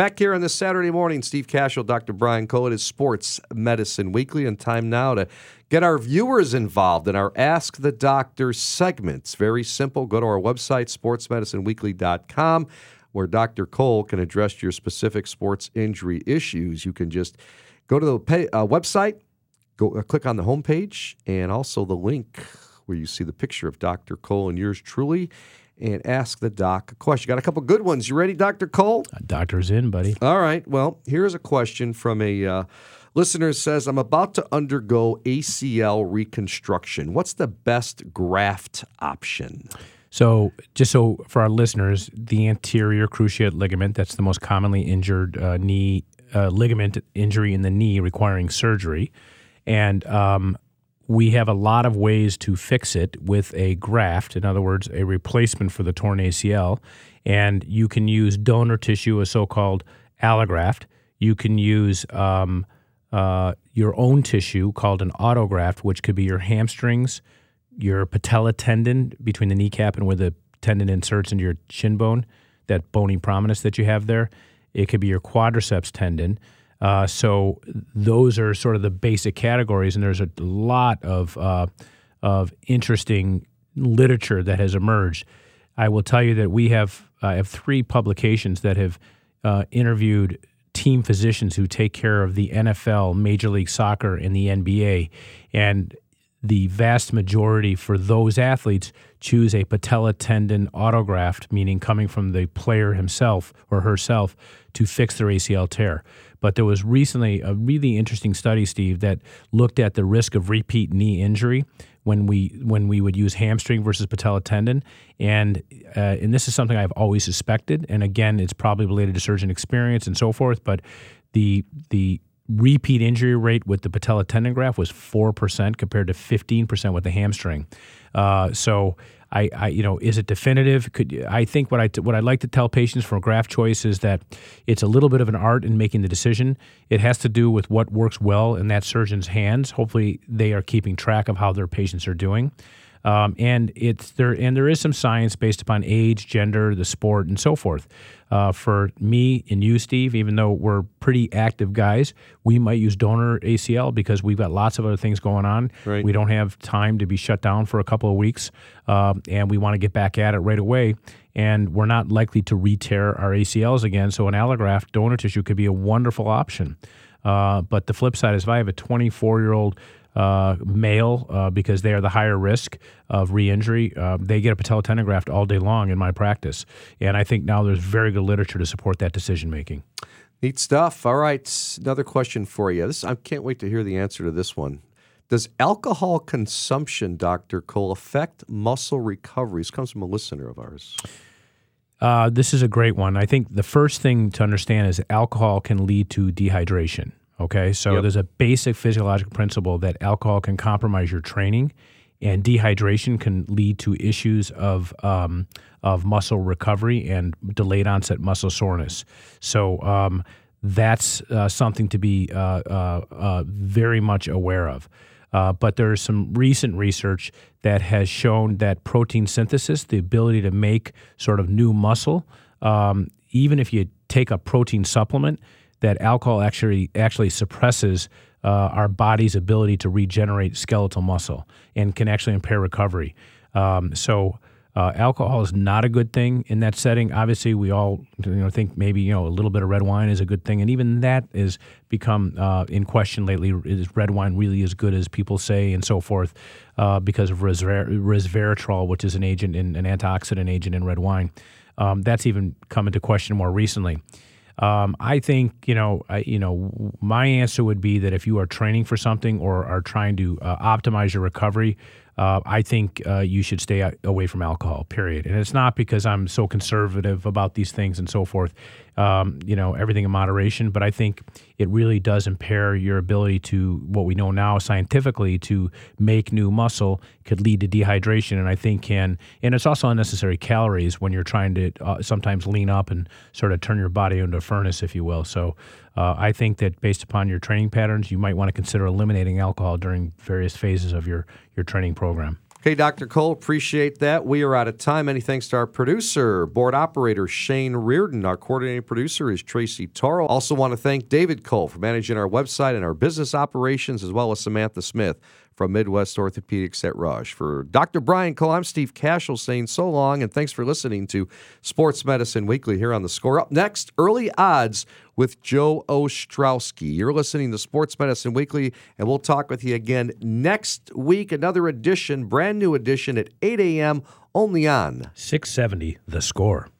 Back here on this Saturday morning, Steve Kashul, Dr. Brian Cole. It is Sports Medicine Weekly, and time now to get our viewers involved in our Ask the Doctor segments. Very simple. Go to our website, sportsmedicineweekly.com, where Dr. Cole can address your specific sports injury issues. You can just go to the pay, uh, website, go uh, click on the homepage, and also the link where you see the picture of Dr. Cole and yours truly and ask the doc a question. Got a couple good ones. You ready, Dr. Cole? Uh, doctor's in, buddy. All right. Well, here's a question from a uh, listener says, I'm about to undergo ACL reconstruction. What's the best graft option? So, just so for our listeners, the anterior cruciate ligament, that's the most commonly injured uh, knee uh, ligament injury in the knee requiring surgery. And um, we have a lot of ways to fix it with a graft, in other words, a replacement for the torn ACL. And you can use donor tissue, a so called allograft. You can use um, uh, your own tissue called an autograft, which could be your hamstrings, your patella tendon between the kneecap and where the tendon inserts into your shin bone, that bony prominence that you have there. It could be your quadriceps tendon. Uh, so those are sort of the basic categories, and there's a lot of uh, of interesting literature that has emerged. I will tell you that we have I have three publications that have uh, interviewed team physicians who take care of the NFL, Major League Soccer, and the NBA, and the vast majority for those athletes choose a patella tendon autograft, meaning coming from the player himself or herself to fix their ACL tear. But there was recently a really interesting study, Steve, that looked at the risk of repeat knee injury when we when we would use hamstring versus patella tendon, and uh, and this is something I've always suspected. And again, it's probably related to surgeon experience and so forth. But the the repeat injury rate with the patella tendon graft was four percent compared to fifteen percent with the hamstring. Uh, so I, I, you know, is it definitive? Could I think what I what I'd like to tell patients for graft choice is that it's a little bit of an art in making the decision. It has to do with what works well in that surgeon's hands. Hopefully, they are keeping track of how their patients are doing. Um, and it's there, and there is some science based upon age, gender, the sport, and so forth. Uh, for me and you, Steve, even though we're pretty active guys, we might use donor ACL because we've got lots of other things going on. Right. We don't have time to be shut down for a couple of weeks, um, and we want to get back at it right away. And we're not likely to re-tear our ACLs again. So an allograft donor tissue could be a wonderful option. Uh, but the flip side is if I have a 24 year old uh, male uh, because they are the higher risk of re-injury. Uh, they get a patella tendon graft all day long in my practice, and I think now there's very good literature to support that decision making. Neat stuff. All right, another question for you. This I can't wait to hear the answer to this one. Does alcohol consumption, Dr. Cole, affect muscle recovery? This comes from a listener of ours. Uh, this is a great one. I think the first thing to understand is alcohol can lead to dehydration. Okay, so yep. there's a basic physiological principle that alcohol can compromise your training, and dehydration can lead to issues of um, of muscle recovery and delayed onset muscle soreness. So um, that's uh, something to be uh, uh, uh very much aware of. Uh, but there's some recent research that has shown that protein synthesis, the ability to make sort of new muscle, um, even if you take a protein supplement, that alcohol actually actually suppresses uh, our body's ability to regenerate skeletal muscle and can actually impair recovery. Um, so. Uh, alcohol is not a good thing in that setting. Obviously, we all you know think maybe you know a little bit of red wine is a good thing, and even that has become uh, in question lately. Is red wine really as good as people say, and so forth, uh, because of resver- resveratrol, which is an agent, in, an antioxidant agent in red wine. Um, that's even come into question more recently. Um, I think you know, I, you know, my answer would be that if you are training for something or are trying to uh, optimize your recovery, uh, I think uh, you should stay away from alcohol. Period. And it's not because I'm so conservative about these things and so forth. Um, you know, everything in moderation. But I think it really does impair your ability to what we know now scientifically to make new muscle could lead to dehydration, and I think can. And it's also unnecessary calories when you're trying to uh, sometimes lean up and sort of turn your body into a furnace, if you will. So. Uh, I think that based upon your training patterns, you might want to consider eliminating alcohol during various phases of your, your training program. Okay, Dr. Cole, appreciate that. We are out of time. Many thanks to our producer, board operator Shane Reardon. Our coordinating producer is Tracy Toro. Also want to thank David Cole for managing our website and our business operations, as well as Samantha Smith from Midwest Orthopaedics at Rush. For Dr. Brian Cole, I'm Steve Kashul saying so long, and thanks for listening to Sports Medicine Weekly here on the score. Up next, early odds with Joe Ostrowski. You're listening to Sports Medicine Weekly, and we'll talk with you again next week. Another edition, brand new edition at 8 a.m. only on 670, the score.